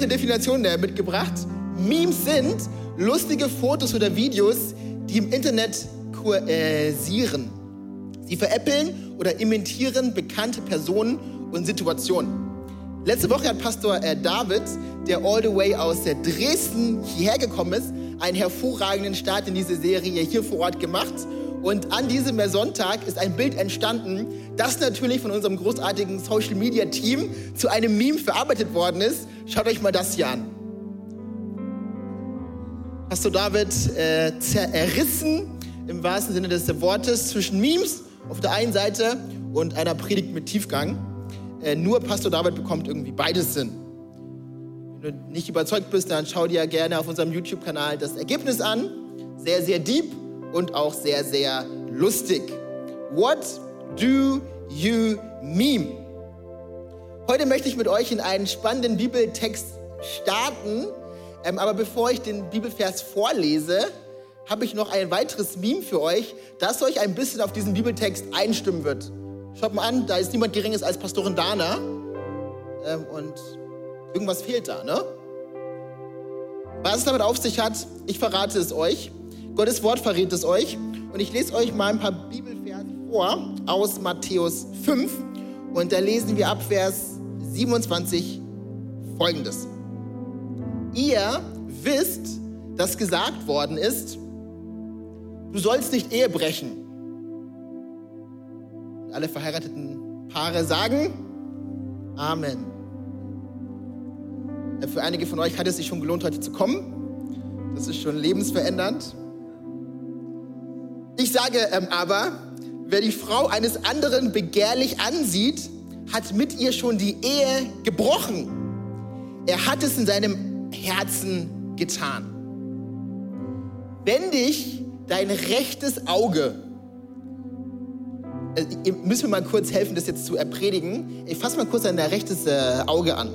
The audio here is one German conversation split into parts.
eine Definition mitgebracht. Memes sind lustige Fotos oder Videos, die im Internet kursieren. Sie veräppeln oder imitieren bekannte Personen und Situationen. Letzte Woche hat Pastor äh, David, der all the way aus äh, Dresden hierher gekommen ist, einen hervorragenden Start in diese Serie hier vor Ort gemacht. Und an diesem Sonntag ist ein Bild entstanden, das natürlich von unserem großartigen Social Media Team zu einem Meme verarbeitet worden ist. Schaut euch mal das hier an. Pastor David äh, zerrissen im wahrsten Sinne des Wortes zwischen Memes auf der einen Seite und einer Predigt mit Tiefgang. Äh, nur Pastor David bekommt irgendwie beides Sinn. Wenn du nicht überzeugt bist, dann schau dir gerne auf unserem YouTube-Kanal das Ergebnis an. Sehr, sehr deep und auch sehr, sehr lustig. What do you meme? Heute möchte ich mit euch in einen spannenden Bibeltext starten. Ähm, aber bevor ich den Bibelvers vorlese, habe ich noch ein weiteres Meme für euch, das euch ein bisschen auf diesen Bibeltext einstimmen wird. Schaut mal an, da ist niemand Geringes als Pastorin Dana. Ähm, und irgendwas fehlt da, ne? Was es damit auf sich hat, ich verrate es euch. Gottes Wort verrät es euch. Und ich lese euch mal ein paar Bibelverse vor aus Matthäus 5. Und da lesen wir ab Vers 27 folgendes. Ihr wisst, dass gesagt worden ist, du sollst nicht Ehe brechen. Alle verheirateten Paare sagen Amen. Für einige von euch hat es sich schon gelohnt, heute zu kommen. Das ist schon lebensverändernd. Ich sage ähm, aber, wer die Frau eines anderen begehrlich ansieht, hat mit ihr schon die Ehe gebrochen. Er hat es in seinem Herzen getan. Wenn dich dein rechtes Auge, äh, ihr müsst mal kurz helfen, das jetzt zu erpredigen. Ich fasse mal kurz dein rechtes äh, Auge an.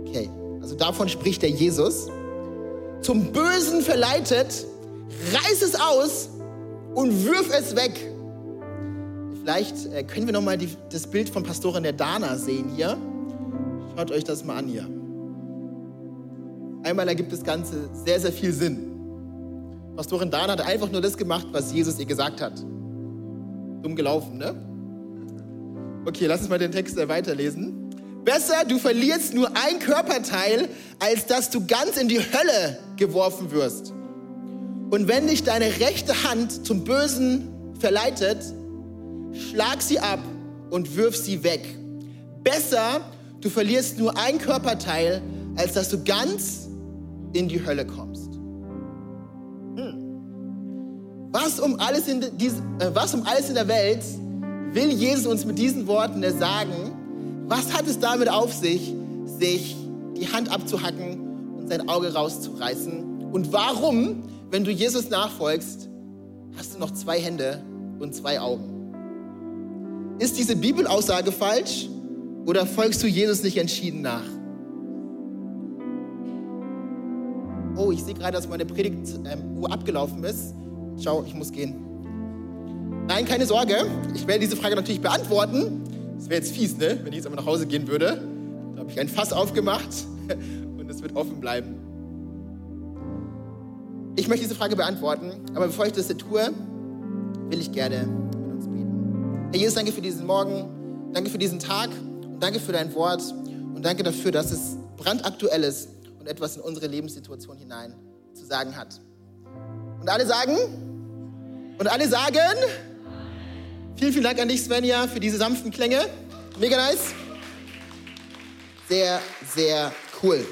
Okay, also davon spricht der Jesus. Zum Bösen verleitet, reiß es aus und wirf es weg. Vielleicht äh, können wir noch mal die, das Bild von Pastorin der Dana sehen hier. Schaut euch das mal an hier. Einmal ergibt das Ganze sehr, sehr viel Sinn. Pastorin Dana hat einfach nur das gemacht, was Jesus ihr gesagt hat. Dumm gelaufen, ne? Okay, lass uns mal den Text weiterlesen. Besser, du verlierst nur ein Körperteil, als dass du ganz in die Hölle geworfen wirst. Und wenn dich deine rechte Hand zum Bösen verleitet, schlag sie ab und wirf sie weg. Besser, du verlierst nur ein Körperteil, als dass du ganz in die Hölle kommst. Hm. Was, um alles in dies, äh, was um alles in der Welt will Jesus uns mit diesen Worten sagen? Was hat es damit auf sich, sich die Hand abzuhacken und sein Auge rauszureißen? Und warum, wenn du Jesus nachfolgst, hast du noch zwei Hände und zwei Augen? Ist diese Bibelaussage falsch oder folgst du Jesus nicht entschieden nach? Oh, ich sehe gerade, dass meine Predigtuhr ähm, abgelaufen ist. Ciao, ich muss gehen. Nein, keine Sorge. Ich werde diese Frage natürlich beantworten. Das wäre jetzt fies, ne? wenn ich jetzt aber nach Hause gehen würde. Da habe ich ein Fass aufgemacht und es wird offen bleiben. Ich möchte diese Frage beantworten, aber bevor ich das tue, will ich gerne mit uns beten. Herr Jesus, danke für diesen Morgen, danke für diesen Tag und danke für dein Wort und danke dafür, dass es brandaktuell ist und etwas in unsere Lebenssituation hinein zu sagen hat. Und alle sagen, und alle sagen, vielen, vielen Dank an dich, Svenja, für diese sanften Klänge. Mega nice. Sehr, sehr cool.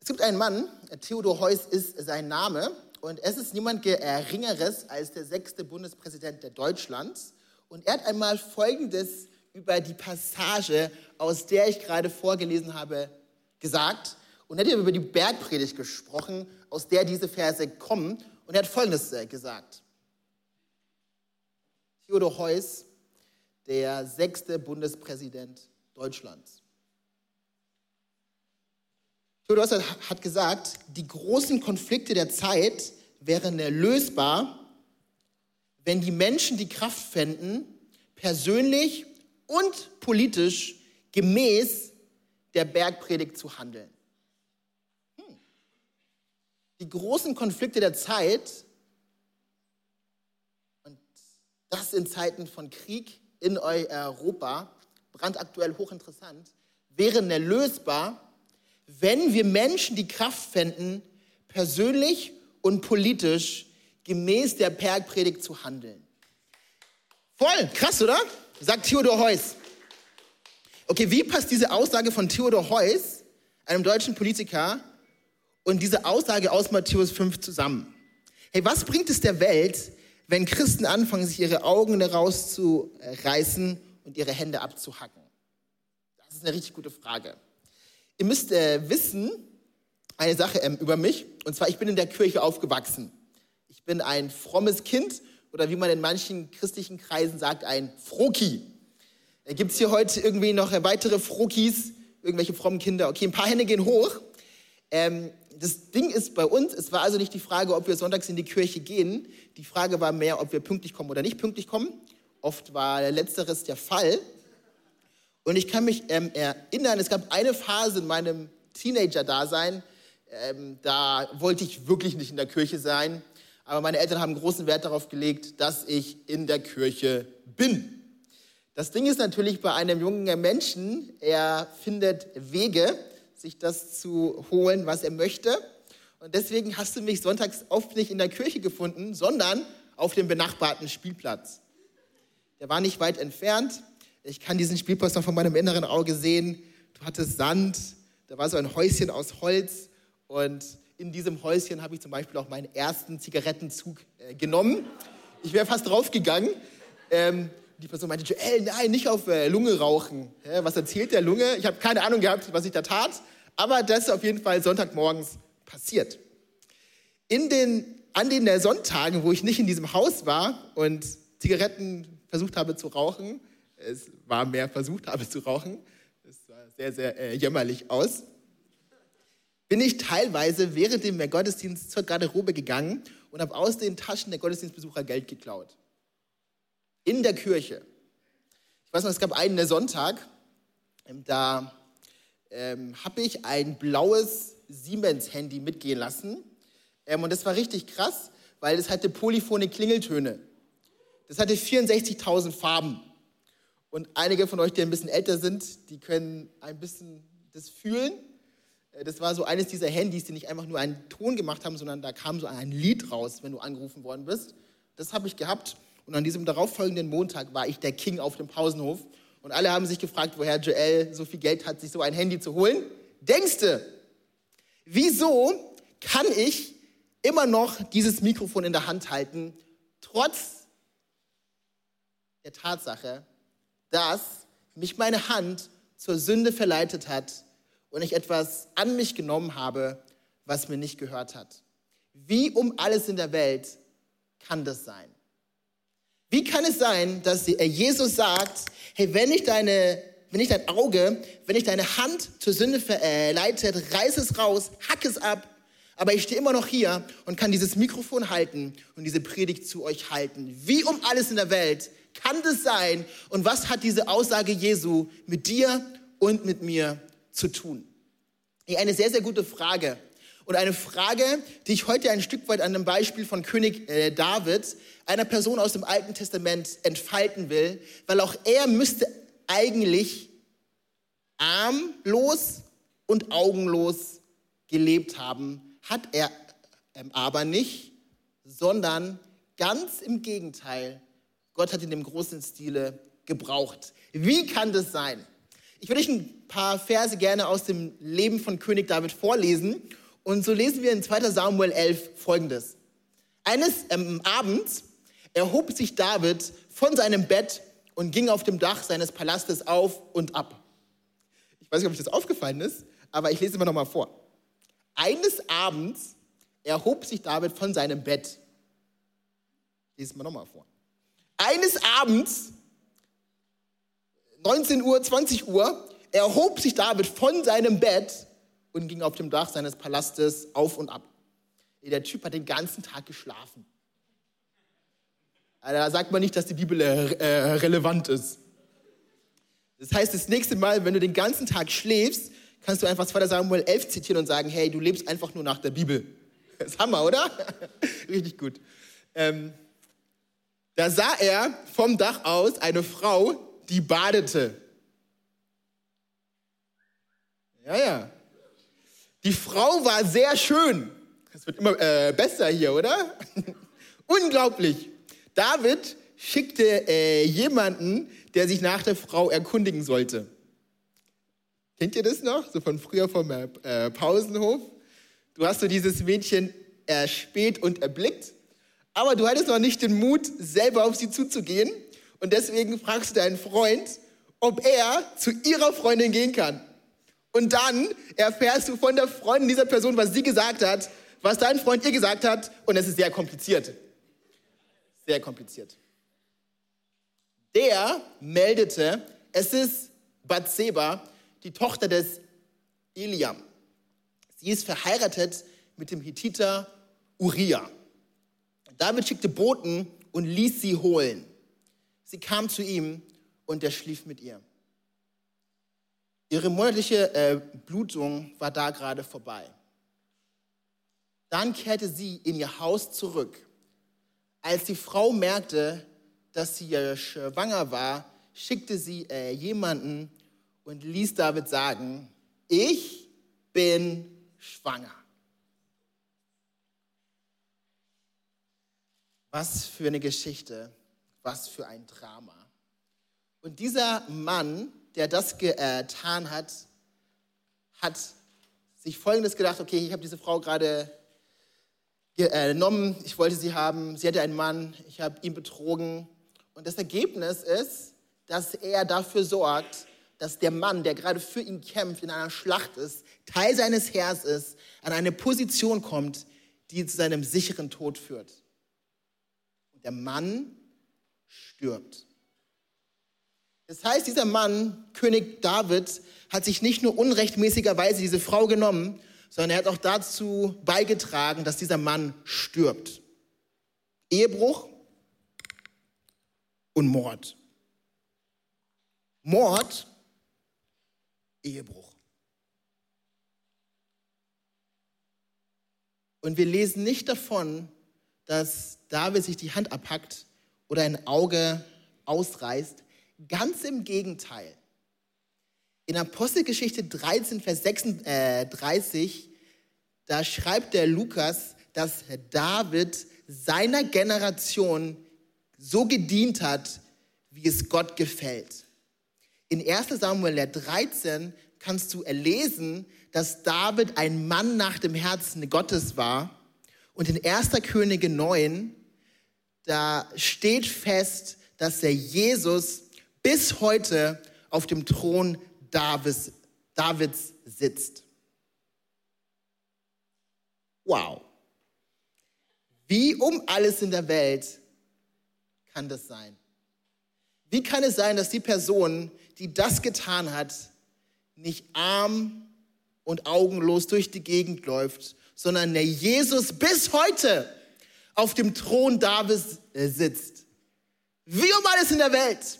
Es gibt einen Mann, Theodor Heuss ist sein Name, und es ist niemand Geringeres als der sechste Bundespräsident der Deutschlands. Und er hat einmal Folgendes über die Passage, aus der ich gerade vorgelesen habe, gesagt und er hat über die Bergpredigt gesprochen, aus der diese Verse kommen. Und er hat Folgendes äh, gesagt. Theodor Heuss, der sechste Bundespräsident Deutschlands. Theodor hat gesagt, die großen Konflikte der Zeit wären erlösbar, wenn die Menschen die Kraft fänden, persönlich und politisch gemäß der Bergpredigt zu handeln. Hm. Die großen Konflikte der Zeit, und das in Zeiten von Krieg in Europa, brandaktuell hochinteressant, wären erlösbar, wenn wir Menschen die Kraft fänden, persönlich und politisch gemäß der Bergpredigt zu handeln. Voll, krass, oder? Sagt Theodor Heuss. Okay, wie passt diese Aussage von Theodor Heuss, einem deutschen Politiker, und diese Aussage aus Matthäus 5 zusammen? Hey, was bringt es der Welt, wenn Christen anfangen, sich ihre Augen rauszureißen und ihre Hände abzuhacken? Das ist eine richtig gute Frage. Ihr müsst äh, wissen, eine Sache ähm, über mich, und zwar, ich bin in der Kirche aufgewachsen. Ich bin ein frommes Kind oder wie man in manchen christlichen Kreisen sagt, ein Froki. Äh, Gibt es hier heute irgendwie noch weitere Frokis, irgendwelche frommen Kinder? Okay, ein paar Hände gehen hoch. Ähm, das Ding ist bei uns, es war also nicht die Frage, ob wir sonntags in die Kirche gehen. Die Frage war mehr, ob wir pünktlich kommen oder nicht pünktlich kommen. Oft war letzteres der Fall. Und ich kann mich ähm, erinnern, es gab eine Phase in meinem Teenager-Dasein, ähm, da wollte ich wirklich nicht in der Kirche sein. Aber meine Eltern haben großen Wert darauf gelegt, dass ich in der Kirche bin. Das Ding ist natürlich bei einem jungen Menschen, er findet Wege, sich das zu holen, was er möchte. Und deswegen hast du mich sonntags oft nicht in der Kirche gefunden, sondern auf dem benachbarten Spielplatz. Der war nicht weit entfernt. Ich kann diesen Spielplatz noch von meinem inneren Auge sehen. Du hattest Sand, da war so ein Häuschen aus Holz und in diesem Häuschen habe ich zum Beispiel auch meinen ersten Zigarettenzug äh, genommen. Ich wäre fast draufgegangen. Ähm, die Person meinte, Joel, nein, nicht auf äh, Lunge rauchen. Hä, was erzählt der Lunge? Ich habe keine Ahnung gehabt, was ich da tat. Aber das ist auf jeden Fall Sonntagmorgens passiert. In den, an den äh, Sonntagen, wo ich nicht in diesem Haus war und Zigaretten versucht habe zu rauchen, es war mehr versucht habe zu rauchen, es sah sehr, sehr äh, jämmerlich aus, bin ich teilweise während dem Gottesdienst zur Garderobe gegangen und habe aus den Taschen der Gottesdienstbesucher Geld geklaut. In der Kirche. Ich weiß noch, es gab einen Sonntag, ähm, da ähm, habe ich ein blaues Siemens-Handy mitgehen lassen. Ähm, und das war richtig krass, weil es hatte polyphone Klingeltöne. Das hatte 64.000 Farben. Und einige von euch, die ein bisschen älter sind, die können ein bisschen das fühlen. Äh, das war so eines dieser Handys, die nicht einfach nur einen Ton gemacht haben, sondern da kam so ein Lied raus, wenn du angerufen worden bist. Das habe ich gehabt. Und an diesem darauffolgenden Montag war ich der King auf dem Pausenhof. Und alle haben sich gefragt, woher Joel so viel Geld hat, sich so ein Handy zu holen. Denkste, wieso kann ich immer noch dieses Mikrofon in der Hand halten, trotz der Tatsache, dass mich meine Hand zur Sünde verleitet hat und ich etwas an mich genommen habe, was mir nicht gehört hat. Wie um alles in der Welt kann das sein? Wie kann es sein, dass Jesus sagt, hey, wenn ich deine, wenn ich dein Auge, wenn ich deine Hand zur Sünde verleitet, reiß es raus, hack es ab, aber ich stehe immer noch hier und kann dieses Mikrofon halten und diese Predigt zu euch halten. Wie um alles in der Welt kann das sein? Und was hat diese Aussage Jesu mit dir und mit mir zu tun? Eine sehr, sehr gute Frage. Und eine Frage, die ich heute ein Stück weit an dem Beispiel von König äh, David, einer Person aus dem Alten Testament, entfalten will, weil auch er müsste eigentlich armlos und augenlos gelebt haben, hat er ähm, aber nicht, sondern ganz im Gegenteil, Gott hat ihn im großen Stile gebraucht. Wie kann das sein? Ich würde euch ein paar Verse gerne aus dem Leben von König David vorlesen. Und so lesen wir in 2 Samuel 11 folgendes. Eines ähm, Abends erhob sich David von seinem Bett und ging auf dem Dach seines Palastes auf und ab. Ich weiß nicht, ob euch das aufgefallen ist, aber ich lese es mal nochmal vor. Eines Abends erhob sich David von seinem Bett. Ich lese es mal nochmal vor. Eines Abends, 19 Uhr, 20 Uhr, erhob sich David von seinem Bett und ging auf dem Dach seines Palastes auf und ab. Der Typ hat den ganzen Tag geschlafen. Da sagt man nicht, dass die Bibel äh, äh, relevant ist. Das heißt, das nächste Mal, wenn du den ganzen Tag schläfst, kannst du einfach 2. Samuel 11 zitieren und sagen, hey, du lebst einfach nur nach der Bibel. Das ist Hammer, oder? Richtig gut. Ähm, da sah er vom Dach aus eine Frau, die badete. Ja, ja. Die Frau war sehr schön. Es wird immer äh, besser hier, oder? Unglaublich. David schickte äh, jemanden, der sich nach der Frau erkundigen sollte. Kennt ihr das noch? So von früher vom äh, Pausenhof? Du hast so dieses Mädchen erspäht und erblickt, aber du hattest noch nicht den Mut, selber auf sie zuzugehen. Und deswegen fragst du deinen Freund, ob er zu ihrer Freundin gehen kann. Und dann erfährst du von der Freundin dieser Person, was sie gesagt hat, was dein Freund ihr gesagt hat. Und es ist sehr kompliziert. Sehr kompliziert. Der meldete, es ist Bathseba, die Tochter des Eliam. Sie ist verheiratet mit dem Hittiter Uriah. David schickte Boten und ließ sie holen. Sie kam zu ihm und er schlief mit ihr. Ihre monatliche äh, Blutung war da gerade vorbei. Dann kehrte sie in ihr Haus zurück. Als die Frau merkte, dass sie schwanger war, schickte sie äh, jemanden und ließ David sagen, ich bin schwanger. Was für eine Geschichte, was für ein Drama. Und dieser Mann, der das getan hat, hat sich Folgendes gedacht, okay, ich habe diese Frau gerade genommen, ich wollte sie haben, sie hatte einen Mann, ich habe ihn betrogen. Und das Ergebnis ist, dass er dafür sorgt, dass der Mann, der gerade für ihn kämpft, in einer Schlacht ist, Teil seines Heers ist, an eine Position kommt, die zu seinem sicheren Tod führt. Der Mann stirbt. Das heißt, dieser Mann, König David, hat sich nicht nur unrechtmäßigerweise diese Frau genommen, sondern er hat auch dazu beigetragen, dass dieser Mann stirbt. Ehebruch und Mord. Mord, Ehebruch. Und wir lesen nicht davon, dass David sich die Hand abhackt oder ein Auge ausreißt. Ganz im Gegenteil. In Apostelgeschichte 13, Vers 36, da schreibt der Lukas, dass David seiner Generation so gedient hat, wie es Gott gefällt. In 1 Samuel 13 kannst du erlesen, dass David ein Mann nach dem Herzen Gottes war. Und in 1. Könige 9, da steht fest, dass der Jesus bis heute auf dem Thron Davids, Davids sitzt. Wow. Wie um alles in der Welt kann das sein? Wie kann es sein, dass die Person, die das getan hat, nicht arm und augenlos durch die Gegend läuft, sondern der Jesus bis heute auf dem Thron Davids äh, sitzt? Wie um alles in der Welt?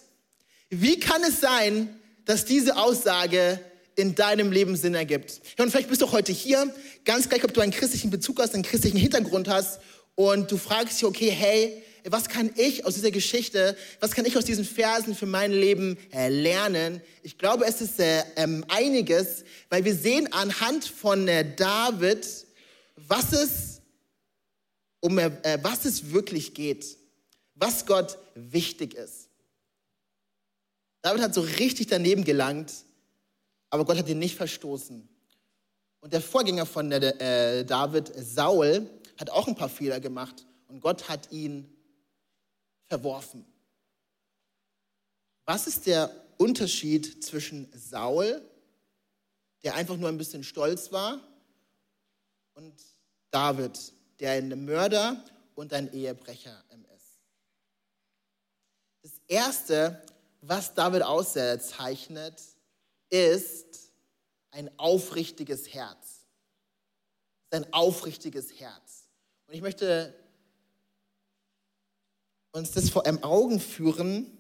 Wie kann es sein, dass diese Aussage in deinem Leben Sinn ergibt? Ja, und vielleicht bist du heute hier, ganz gleich, ob du einen christlichen Bezug hast, einen christlichen Hintergrund hast und du fragst dich, okay, hey, was kann ich aus dieser Geschichte, was kann ich aus diesen Versen für mein Leben äh, lernen? Ich glaube, es ist äh, ähm, einiges, weil wir sehen anhand von äh, David, was es, um äh, was es wirklich geht, was Gott wichtig ist. David hat so richtig daneben gelangt, aber Gott hat ihn nicht verstoßen. Und der Vorgänger von äh, David, Saul, hat auch ein paar Fehler gemacht und Gott hat ihn verworfen. Was ist der Unterschied zwischen Saul, der einfach nur ein bisschen stolz war, und David, der ein Mörder und ein Ehebrecher ist. Das Erste, was David auszeichnet, ist ein aufrichtiges Herz. Sein aufrichtiges Herz. Und ich möchte uns das vor Augen führen,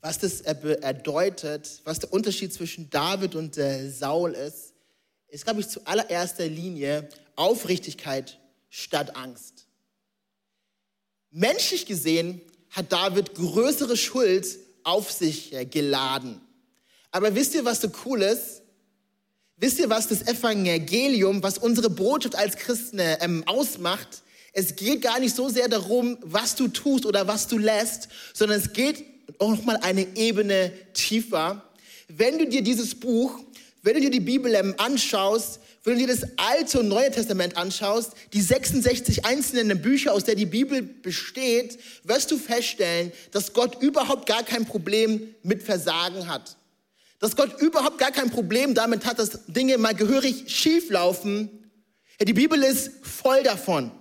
was das bedeutet, was der Unterschied zwischen David und äh, Saul ist, ist, glaube ich, zu allererster Linie Aufrichtigkeit statt Angst. Menschlich gesehen hat David größere Schuld auf sich geladen. Aber wisst ihr, was so cool ist? Wisst ihr, was das Evangelium, was unsere Botschaft als Christen äh, ähm, ausmacht? Es geht gar nicht so sehr darum, was du tust oder was du lässt, sondern es geht auch noch mal eine Ebene tiefer. Wenn du dir dieses Buch, wenn du dir die Bibel ähm, anschaust, wenn du dir das Alte und Neue Testament anschaust, die 66 einzelnen Bücher, aus der die Bibel besteht, wirst du feststellen, dass Gott überhaupt gar kein Problem mit Versagen hat. Dass Gott überhaupt gar kein Problem damit hat, dass Dinge mal gehörig schief laufen. Ja, die Bibel ist voll davon.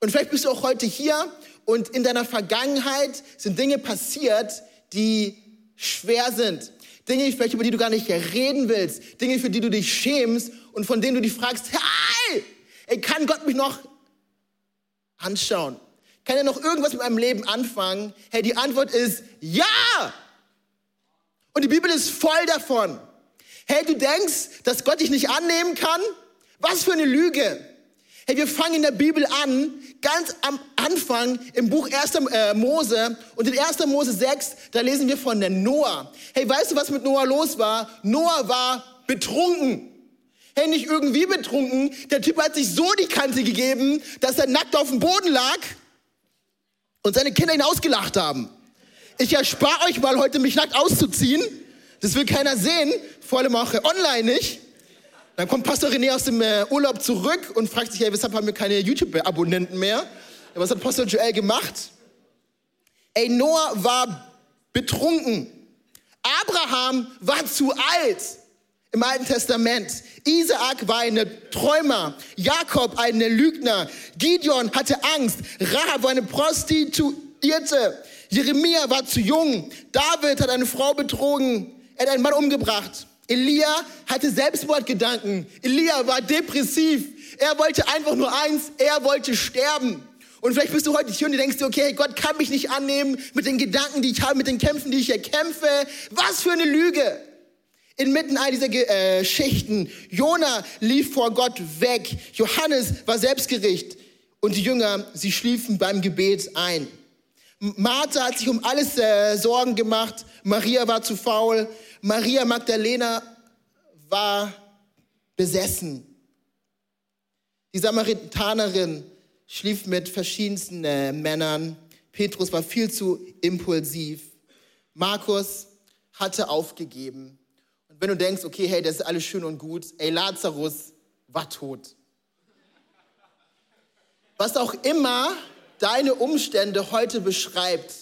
Und vielleicht bist du auch heute hier und in deiner Vergangenheit sind Dinge passiert, die schwer sind. Dinge vielleicht, über die du gar nicht reden willst. Dinge, für die du dich schämst und von denen du dich fragst, hey, ey, kann Gott mich noch anschauen? Kann er noch irgendwas mit meinem Leben anfangen? Hey, die Antwort ist ja! Und die Bibel ist voll davon. Hey, du denkst, dass Gott dich nicht annehmen kann? Was für eine Lüge. Hey, wir fangen in der Bibel an, ganz am Anfang im Buch 1. Äh, Mose und in 1. Mose 6, da lesen wir von der Noah. Hey, weißt du, was mit Noah los war? Noah war betrunken. Hey, nicht irgendwie betrunken. Der Typ hat sich so die Kante gegeben, dass er nackt auf dem Boden lag und seine Kinder ihn ausgelacht haben. Ich erspare euch mal heute, mich nackt auszuziehen. Das will keiner sehen, vor allem auch online nicht. Dann kommt Pastor René aus dem äh, Urlaub zurück und fragt sich, hey, weshalb haben wir keine YouTube-Abonnenten mehr? Was hat Pastor Joel gemacht? Ey, Noah war betrunken. Abraham war zu alt im Alten Testament. Isaak war ein Träumer. Jakob ein Lügner. Gideon hatte Angst. Rahab war eine Prostituierte. Jeremia war zu jung. David hat eine Frau betrogen. Er hat einen Mann umgebracht. Elia hatte Selbstmordgedanken. Elia war depressiv. Er wollte einfach nur eins, er wollte sterben. Und vielleicht bist du heute hier und denkst dir, okay, Gott kann mich nicht annehmen mit den Gedanken, die ich habe, mit den Kämpfen, die ich erkämpfe. Was für eine Lüge. Inmitten all dieser äh. Jona lief vor Gott weg. Johannes war Selbstgericht. Und die Jünger, sie schliefen beim Gebet ein. Martha hat sich um alles äh, Sorgen gemacht. Maria war zu faul. Maria Magdalena war besessen. Die Samaritanerin schlief mit verschiedensten äh, Männern. Petrus war viel zu impulsiv. Markus hatte aufgegeben. Und wenn du denkst, okay, hey, das ist alles schön und gut, ey, Lazarus war tot. Was auch immer deine Umstände heute beschreibt,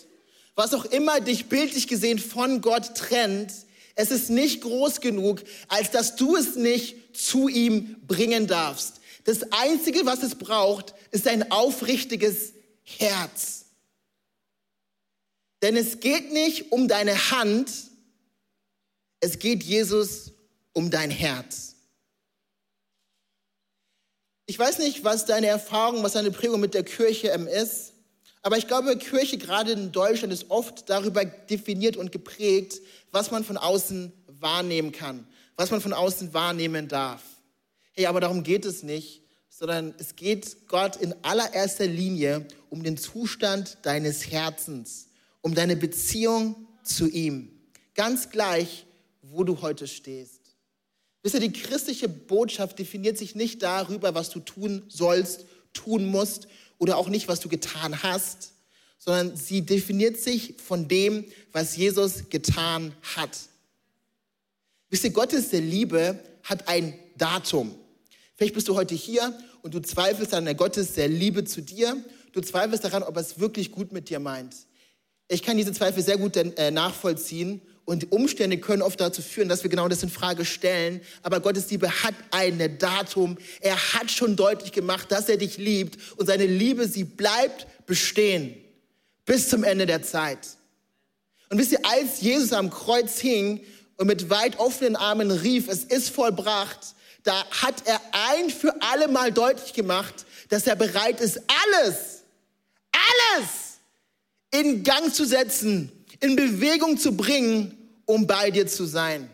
was auch immer dich bildlich gesehen von Gott trennt, es ist nicht groß genug, als dass du es nicht zu ihm bringen darfst. Das Einzige, was es braucht, ist ein aufrichtiges Herz. Denn es geht nicht um deine Hand, es geht Jesus um dein Herz. Ich weiß nicht, was deine Erfahrung, was deine Prägung mit der Kirche ist, aber ich glaube, Kirche gerade in Deutschland ist oft darüber definiert und geprägt, was man von außen wahrnehmen kann, was man von außen wahrnehmen darf. Hey, aber darum geht es nicht, sondern es geht Gott in allererster Linie um den Zustand deines Herzens, um deine Beziehung zu ihm. Ganz gleich, wo du heute stehst. Wisst ihr, die christliche Botschaft definiert sich nicht darüber, was du tun sollst, tun musst oder auch nicht, was du getan hast, sondern sie definiert sich von dem, was Jesus getan hat. Wisst ihr, Gottes der Liebe hat ein Datum. Vielleicht bist du heute hier und du zweifelst an der Gottes der Liebe zu dir. Du zweifelst daran, ob er es wirklich gut mit dir meint. Ich kann diese Zweifel sehr gut äh, nachvollziehen und Umstände können oft dazu führen, dass wir genau das in Frage stellen. Aber Gottes Liebe hat ein Datum. Er hat schon deutlich gemacht, dass er dich liebt und seine Liebe, sie bleibt bestehen bis zum Ende der Zeit. Und wisst ihr, als Jesus am Kreuz hing und mit weit offenen Armen rief, es ist vollbracht, da hat er ein für alle Mal deutlich gemacht, dass er bereit ist, alles, alles in Gang zu setzen, in Bewegung zu bringen, um bei dir zu sein.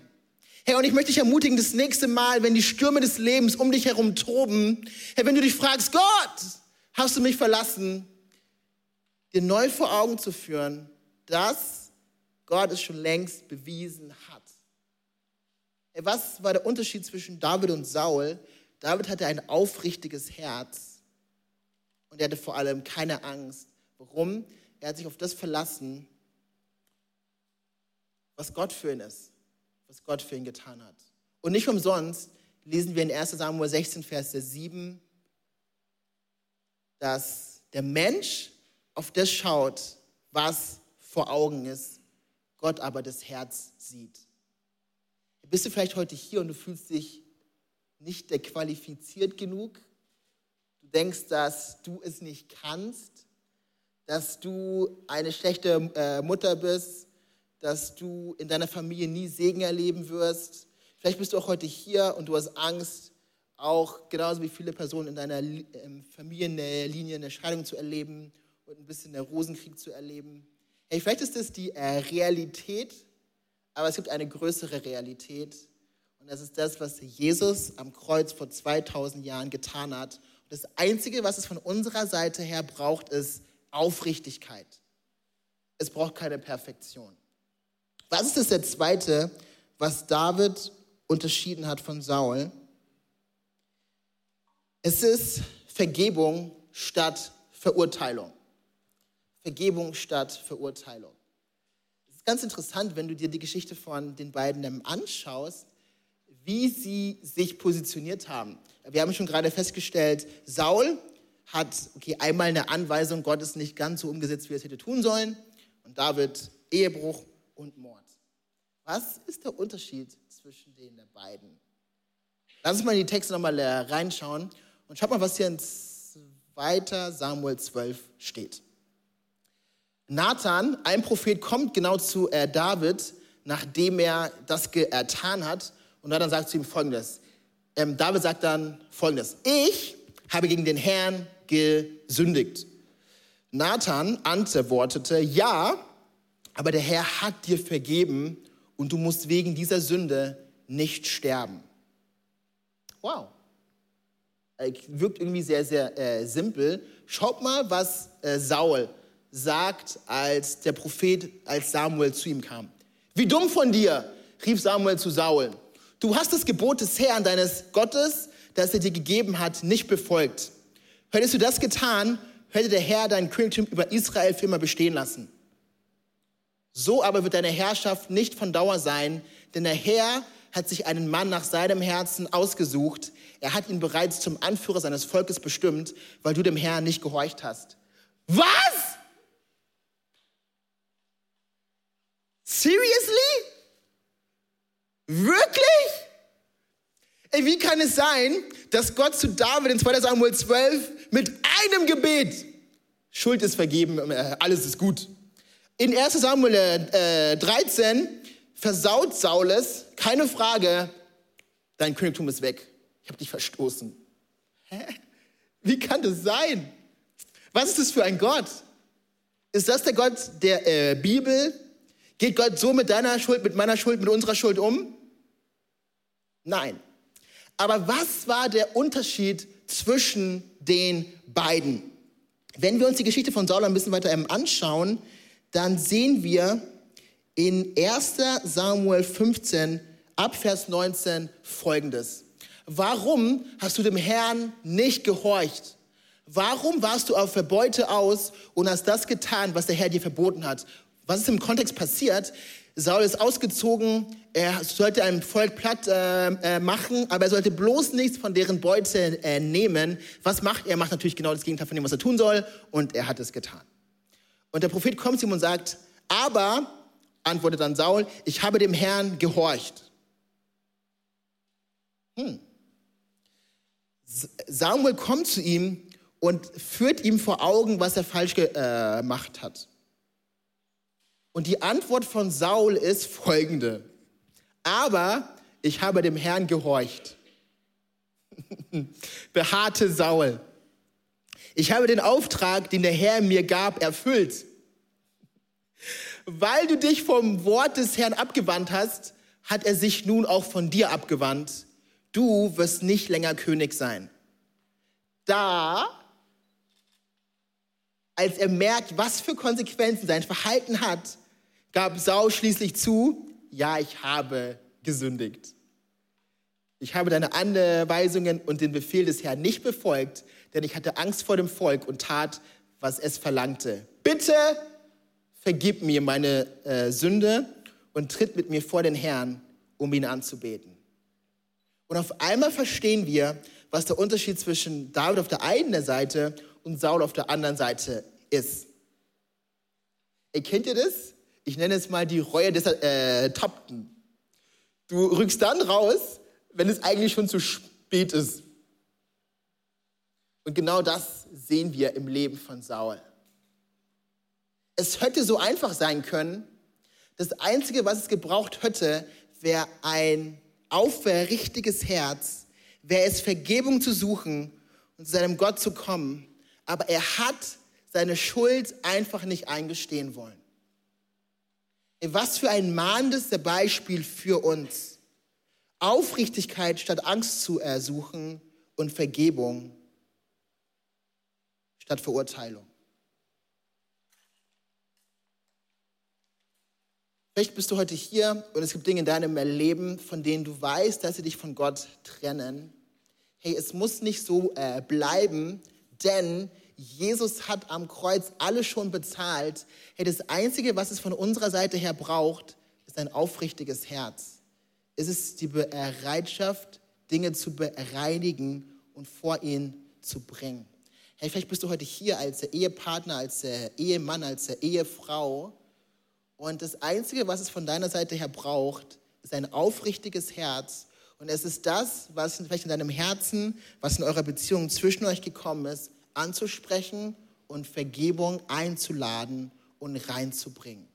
Hey, und ich möchte dich ermutigen, das nächste Mal, wenn die Stürme des Lebens um dich herum toben, hey, wenn du dich fragst, Gott, hast du mich verlassen, dir neu vor Augen zu führen, dass Gott es schon längst bewiesen hat. Hey, was war der Unterschied zwischen David und Saul? David hatte ein aufrichtiges Herz und er hatte vor allem keine Angst. Warum? Er hat sich auf das verlassen, was Gott für ihn ist, was Gott für ihn getan hat. Und nicht umsonst lesen wir in 1 Samuel 16, Vers 7, dass der Mensch auf das schaut, was vor Augen ist, Gott aber das Herz sieht. Bist du vielleicht heute hier und du fühlst dich nicht qualifiziert genug? Du denkst, dass du es nicht kannst, dass du eine schlechte äh, Mutter bist, dass du in deiner Familie nie Segen erleben wirst. Vielleicht bist du auch heute hier und du hast Angst, auch genauso wie viele Personen in deiner ähm, Familienlinie eine Scheidung zu erleben und ein bisschen der Rosenkrieg zu erleben. Hey, vielleicht ist das die äh, Realität, aber es gibt eine größere Realität. Und das ist das, was Jesus am Kreuz vor 2000 Jahren getan hat. Und das Einzige, was es von unserer Seite her braucht, ist Aufrichtigkeit. Es braucht keine Perfektion. Was ist das der zweite, was David unterschieden hat von Saul? Es ist Vergebung statt Verurteilung. Vergebung statt Verurteilung. Es ist ganz interessant, wenn du dir die Geschichte von den beiden anschaust, wie sie sich positioniert haben. Wir haben schon gerade festgestellt, Saul hat okay, einmal eine Anweisung Gottes nicht ganz so umgesetzt, wie er es hätte tun sollen. Und David Ehebruch und Mord. Was ist der Unterschied zwischen den beiden? Lass uns mal in die Texte nochmal äh, reinschauen und schaut mal, was hier in 2. Samuel 12 steht. Nathan, ein Prophet, kommt genau zu äh, David, nachdem er das getan hat. Und dann sagt zu ihm folgendes. Ähm, David sagt dann folgendes. Ich habe gegen den Herrn gesündigt. Nathan antwortete, ja, aber der Herr hat dir vergeben und du musst wegen dieser Sünde nicht sterben. Wow. Äh, wirkt irgendwie sehr, sehr äh, simpel. Schaut mal, was äh, Saul sagt, als der Prophet, als Samuel zu ihm kam. Wie dumm von dir, rief Samuel zu Saul. Du hast das Gebot des Herrn, deines Gottes, das er dir gegeben hat, nicht befolgt. Hättest du das getan, hätte der Herr dein Königtum über Israel für immer bestehen lassen. So aber wird deine Herrschaft nicht von Dauer sein, denn der Herr hat sich einen Mann nach seinem Herzen ausgesucht. Er hat ihn bereits zum Anführer seines Volkes bestimmt, weil du dem Herrn nicht gehorcht hast. Was? Seriously? Wirklich? Ey, wie kann es sein, dass Gott zu David in 2 Samuel 12 mit einem Gebet Schuld ist vergeben, äh, alles ist gut in 1 Samuel äh, 13 versaut Saul es, keine Frage, dein Königtum ist weg. Ich habe dich verstoßen. Hä? Wie kann das sein? Was ist das für ein Gott? Ist das der Gott der äh, Bibel? Geht Gott so mit deiner Schuld, mit meiner Schuld, mit unserer Schuld um? Nein. Aber was war der Unterschied zwischen den beiden? Wenn wir uns die Geschichte von Saul ein bisschen weiter anschauen, dann sehen wir in 1 Samuel 15 ab Vers 19 folgendes. Warum hast du dem Herrn nicht gehorcht? Warum warst du auf Verbeute aus und hast das getan, was der Herr dir verboten hat? Was ist im Kontext passiert? Saul ist ausgezogen, er sollte ein Volk platt äh, äh, machen, aber er sollte bloß nichts von deren Beute äh, nehmen. Was macht er? Er macht natürlich genau das Gegenteil von dem, was er tun soll und er hat es getan. Und der Prophet kommt zu ihm und sagt, aber antwortet dann Saul, ich habe dem Herrn gehorcht. Hm. Samuel kommt zu ihm und führt ihm vor Augen, was er falsch äh, gemacht hat. Und die Antwort von Saul ist folgende. Aber ich habe dem Herrn gehorcht. Beharrte Saul. Ich habe den Auftrag, den der Herr mir gab, erfüllt. Weil du dich vom Wort des Herrn abgewandt hast, hat er sich nun auch von dir abgewandt. Du wirst nicht länger König sein. Da, als er merkt, was für Konsequenzen sein Verhalten hat, gab Saul schließlich zu, ja, ich habe gesündigt. Ich habe deine Anweisungen und den Befehl des Herrn nicht befolgt, denn ich hatte Angst vor dem Volk und tat, was es verlangte. Bitte vergib mir meine äh, Sünde und tritt mit mir vor den Herrn, um ihn anzubeten. Und auf einmal verstehen wir, was der Unterschied zwischen David auf der einen Seite und Saul auf der anderen Seite ist. Erkennt ihr das? Ich nenne es mal die Reue des äh, Tappten. Du rückst dann raus, wenn es eigentlich schon zu spät ist. Und genau das sehen wir im Leben von Saul. Es hätte so einfach sein können. Das Einzige, was es gebraucht hätte, wäre ein aufrichtiges Herz, wäre es Vergebung zu suchen und zu seinem Gott zu kommen. Aber er hat seine Schuld einfach nicht eingestehen wollen. Was für ein mahnendes Beispiel für uns. Aufrichtigkeit statt Angst zu ersuchen und Vergebung statt Verurteilung. Vielleicht bist du heute hier und es gibt Dinge in deinem Leben, von denen du weißt, dass sie dich von Gott trennen. Hey, es muss nicht so äh, bleiben, denn Jesus hat am Kreuz alles schon bezahlt. Hey, das Einzige, was es von unserer Seite her braucht, ist ein aufrichtiges Herz. Es ist die Bereitschaft, Dinge zu bereinigen und vor ihn zu bringen. Hey, vielleicht bist du heute hier als Ehepartner, als Ehemann, als Ehefrau. Und das Einzige, was es von deiner Seite her braucht, ist ein aufrichtiges Herz. Und es ist das, was vielleicht in deinem Herzen, was in eurer Beziehung zwischen euch gekommen ist, anzusprechen und Vergebung einzuladen und reinzubringen.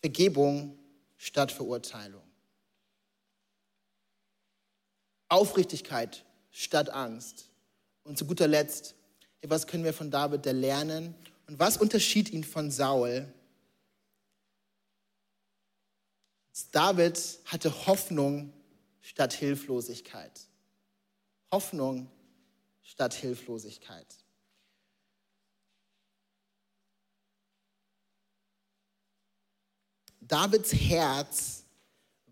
Vergebung statt Verurteilung. Aufrichtigkeit statt Angst. Und zu guter Letzt, was können wir von David lernen? Und was unterschied ihn von Saul? David hatte Hoffnung statt Hilflosigkeit. Hoffnung statt Hilflosigkeit. Davids Herz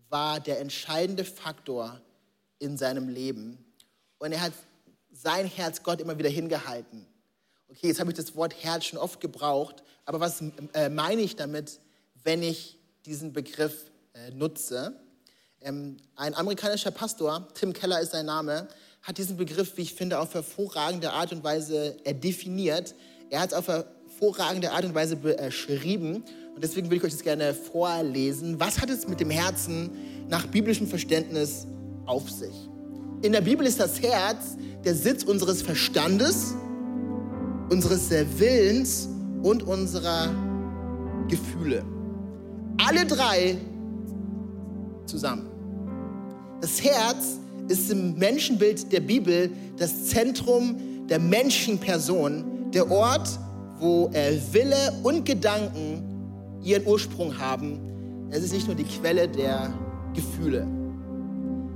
war der entscheidende Faktor in seinem Leben. Und er hat sein Herz Gott immer wieder hingehalten. Okay, jetzt habe ich das Wort Herz schon oft gebraucht, aber was äh, meine ich damit, wenn ich diesen Begriff äh, nutze? Ähm, ein amerikanischer Pastor, Tim Keller ist sein Name, hat diesen Begriff, wie ich finde, auf hervorragende Art und Weise äh, definiert. Er hat es auf hervorragende Art und Weise beschrieben. Und deswegen will ich euch das gerne vorlesen. Was hat es mit dem Herzen nach biblischem Verständnis auf sich? In der Bibel ist das Herz der Sitz unseres Verstandes, unseres Willens und unserer Gefühle. Alle drei zusammen. Das Herz ist im Menschenbild der Bibel das Zentrum der Menschenperson, der Ort, wo Wille und Gedanken ihren Ursprung haben. Es ist nicht nur die Quelle der Gefühle.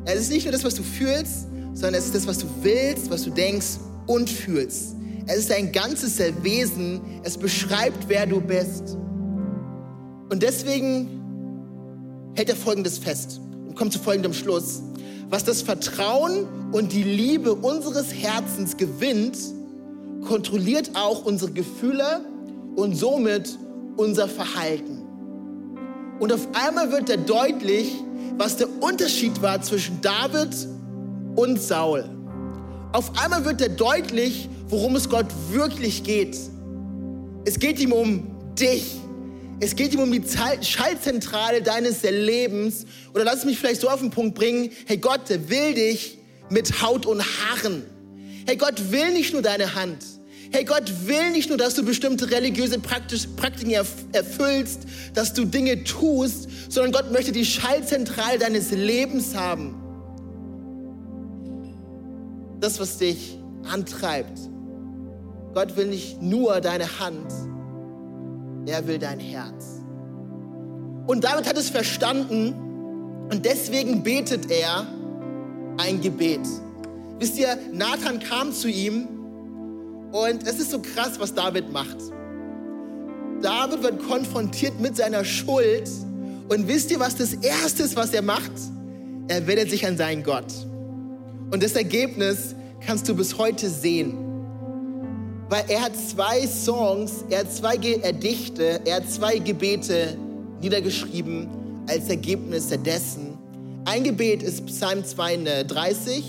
Es ist nicht nur das, was du fühlst, sondern es ist das, was du willst, was du denkst und fühlst. Es ist dein ganzes Wesen. Es beschreibt, wer du bist. Und deswegen hält er Folgendes fest und kommt zu folgendem Schluss was das Vertrauen und die Liebe unseres Herzens gewinnt, kontrolliert auch unsere Gefühle und somit unser Verhalten. Und auf einmal wird da deutlich, was der Unterschied war zwischen David und Saul. Auf einmal wird da deutlich, worum es Gott wirklich geht. Es geht ihm um dich. Es geht ihm um die Schaltzentrale deines Lebens. Oder lass mich vielleicht so auf den Punkt bringen. Hey, Gott will dich mit Haut und Haaren. Hey, Gott will nicht nur deine Hand. Hey, Gott will nicht nur, dass du bestimmte religiöse Praktiken erfüllst, dass du Dinge tust, sondern Gott möchte die Schaltzentrale deines Lebens haben. Das, was dich antreibt. Gott will nicht nur deine Hand, er will dein Herz. Und David hat es verstanden und deswegen betet er ein Gebet. Wisst ihr, Nathan kam zu ihm und es ist so krass, was David macht. David wird konfrontiert mit seiner Schuld und wisst ihr, was das Erste ist, was er macht? Er wendet sich an seinen Gott. Und das Ergebnis kannst du bis heute sehen. Weil er hat zwei Songs, er hat zwei Gedichte, er hat zwei Gebete niedergeschrieben als Ergebnis dessen. Ein Gebet ist Psalm 32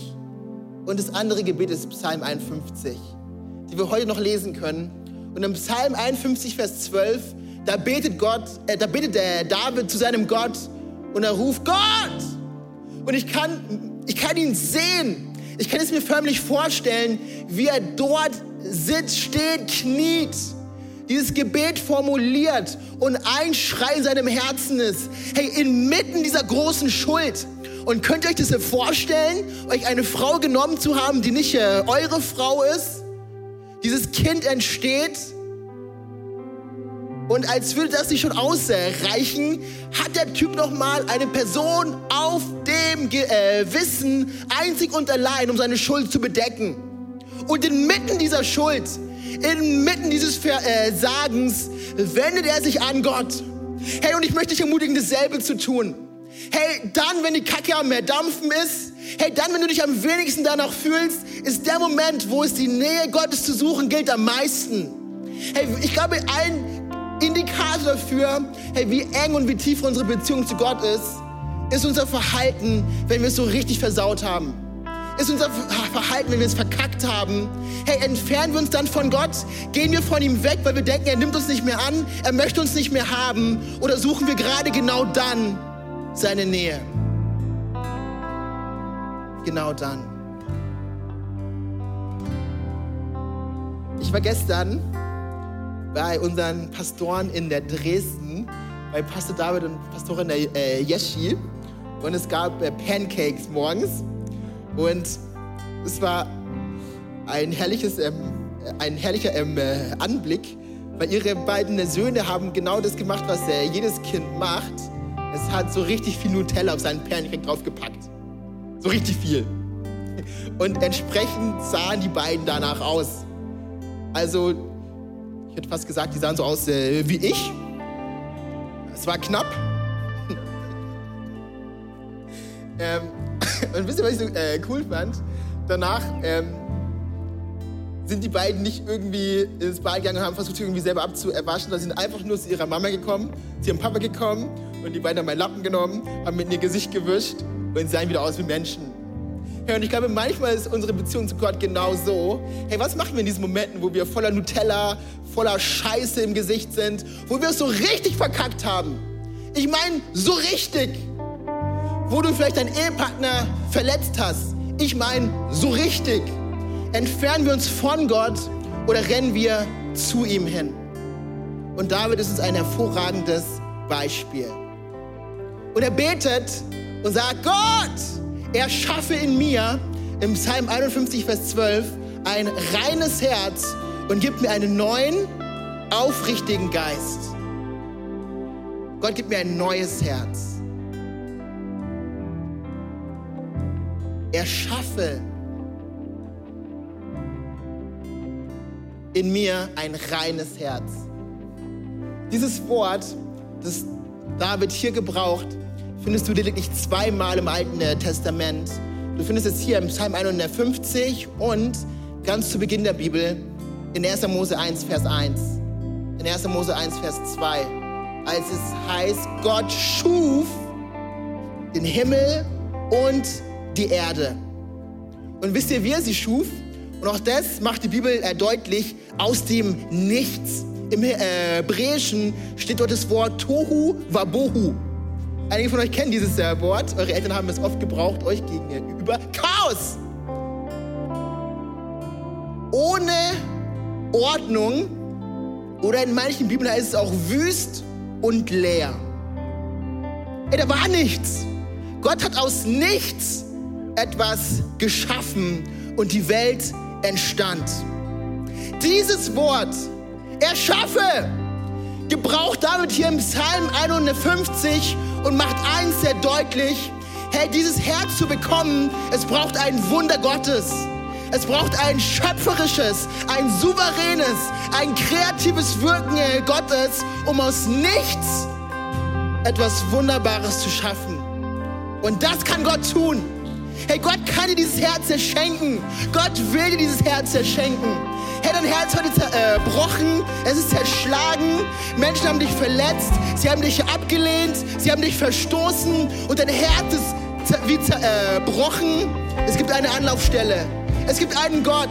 und das andere Gebet ist Psalm 51, die wir heute noch lesen können. Und im Psalm 51, Vers 12, da betet Gott, äh, da betet der David zu seinem Gott und er ruft Gott. Und ich kann, ich kann ihn sehen. Ich kann es mir förmlich vorstellen, wie er dort sitzt, steht, kniet, dieses Gebet formuliert und ein Schrei in seinem Herzen ist, hey, inmitten dieser großen Schuld. Und könnt ihr euch das vorstellen, euch eine Frau genommen zu haben, die nicht äh, eure Frau ist? Dieses Kind entsteht und als würde das nicht schon ausreichen, hat der Typ nochmal eine Person auf dem äh, Wissen einzig und allein, um seine Schuld zu bedecken. Und inmitten dieser Schuld, inmitten dieses Versagens, wendet er sich an Gott. Hey, und ich möchte dich ermutigen, dasselbe zu tun. Hey, dann, wenn die Kacke am Dampfen ist, hey, dann, wenn du dich am wenigsten danach fühlst, ist der Moment, wo es die Nähe Gottes zu suchen gilt, am meisten. Hey, ich glaube, ein Indikator dafür, hey, wie eng und wie tief unsere Beziehung zu Gott ist, ist unser Verhalten, wenn wir es so richtig versaut haben ist unser Verhalten, wenn wir es verkackt haben? Hey, entfernen wir uns dann von Gott? Gehen wir von ihm weg, weil wir denken, er nimmt uns nicht mehr an, er möchte uns nicht mehr haben? Oder suchen wir gerade genau dann seine Nähe? Genau dann. Ich war gestern bei unseren Pastoren in der Dresden, bei Pastor David und Pastorin der äh, Yeshi. Und es gab äh, Pancakes morgens. Und es war ein, herrliches, ähm, ein herrlicher ähm, äh, Anblick, weil ihre beiden Söhne haben genau das gemacht, was äh, jedes Kind macht. Es hat so richtig viel Nutella auf seinen Pancake draufgepackt. So richtig viel. Und entsprechend sahen die beiden danach aus. Also, ich hätte fast gesagt, die sahen so aus äh, wie ich. Es war knapp. ähm, und wisst ihr, was ich so äh, cool fand? Danach ähm, sind die beiden nicht irgendwie ins Bad gegangen und haben versucht, irgendwie selber abzuwaschen, sondern sind einfach nur zu ihrer Mama gekommen, zu ihrem Papa gekommen und die beiden haben meinen Lappen genommen, haben mit ihr Gesicht gewischt und sahen wieder aus wie Menschen. Hey, und ich glaube, manchmal ist unsere Beziehung zu Gott genau so. Hey, was machen wir in diesen Momenten, wo wir voller Nutella, voller Scheiße im Gesicht sind, wo wir es so richtig verkackt haben? Ich meine, so richtig wo du vielleicht deinen Ehepartner verletzt hast. Ich meine, so richtig. Entfernen wir uns von Gott oder rennen wir zu ihm hin? Und David ist uns ein hervorragendes Beispiel. Und er betet und sagt, Gott, er schaffe in mir, im Psalm 51, Vers 12, ein reines Herz und gib mir einen neuen, aufrichtigen Geist. Gott gibt mir ein neues Herz. erschaffe in mir ein reines Herz. Dieses Wort, das David hier gebraucht, findest du lediglich zweimal im Alten Testament. Du findest es hier im Psalm 150 und ganz zu Beginn der Bibel in 1. Mose 1, Vers 1. In 1. Mose 1, Vers 2. Als es heißt, Gott schuf den Himmel und die Erde. Und wisst ihr, wie er sie schuf? Und auch das macht die Bibel deutlich aus dem Nichts. Im Hebräischen steht dort das Wort Tohu Wabohu. Einige von euch kennen dieses Wort. Eure Eltern haben es oft gebraucht, euch gegenüber. Chaos! Ohne Ordnung oder in manchen Bibeln heißt es auch wüst und leer. Ey, da war nichts. Gott hat aus nichts etwas geschaffen und die Welt entstand. Dieses Wort, erschaffe, gebraucht damit hier im Psalm 51 und macht eins sehr deutlich, hey, dieses Herz zu bekommen, es braucht ein Wunder Gottes. Es braucht ein schöpferisches, ein souveränes, ein kreatives Wirken Gottes, um aus nichts etwas Wunderbares zu schaffen. Und das kann Gott tun. Hey, Gott kann dir dieses Herz erschenken. Gott will dir dieses Herz erschenken. Hey, dein Herz heute zerbrochen, äh, es ist zerschlagen. Menschen haben dich verletzt, sie haben dich abgelehnt, sie haben dich verstoßen und dein Herz ist wie zerbrochen. Es gibt eine Anlaufstelle. Es gibt einen Gott,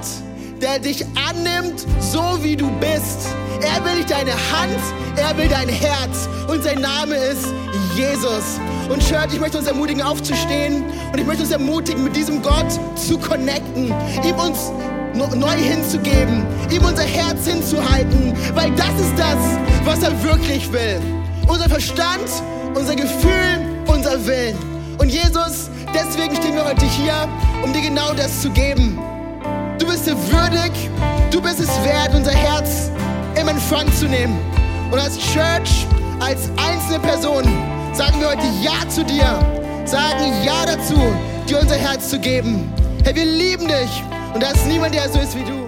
der dich annimmt, so wie du bist. Er will nicht deine Hand, er will dein Herz. Und sein Name ist Jesus. Und Shirt, ich möchte uns ermutigen, aufzustehen. Und ich möchte uns ermutigen, mit diesem Gott zu connecten. Ihm uns neu hinzugeben. Ihm unser Herz hinzuhalten. Weil das ist das, was er wirklich will. Unser Verstand, unser Gefühl, unser Willen. Und Jesus, deswegen stehen wir heute hier, um dir genau das zu geben. Du bist dir würdig, du bist es wert, unser Herz im Empfang zu nehmen. Und als Church, als einzelne Person, sagen wir heute Ja zu dir, sagen Ja dazu, dir unser Herz zu geben. Hey, wir lieben dich und da ist niemand, der so ist wie du.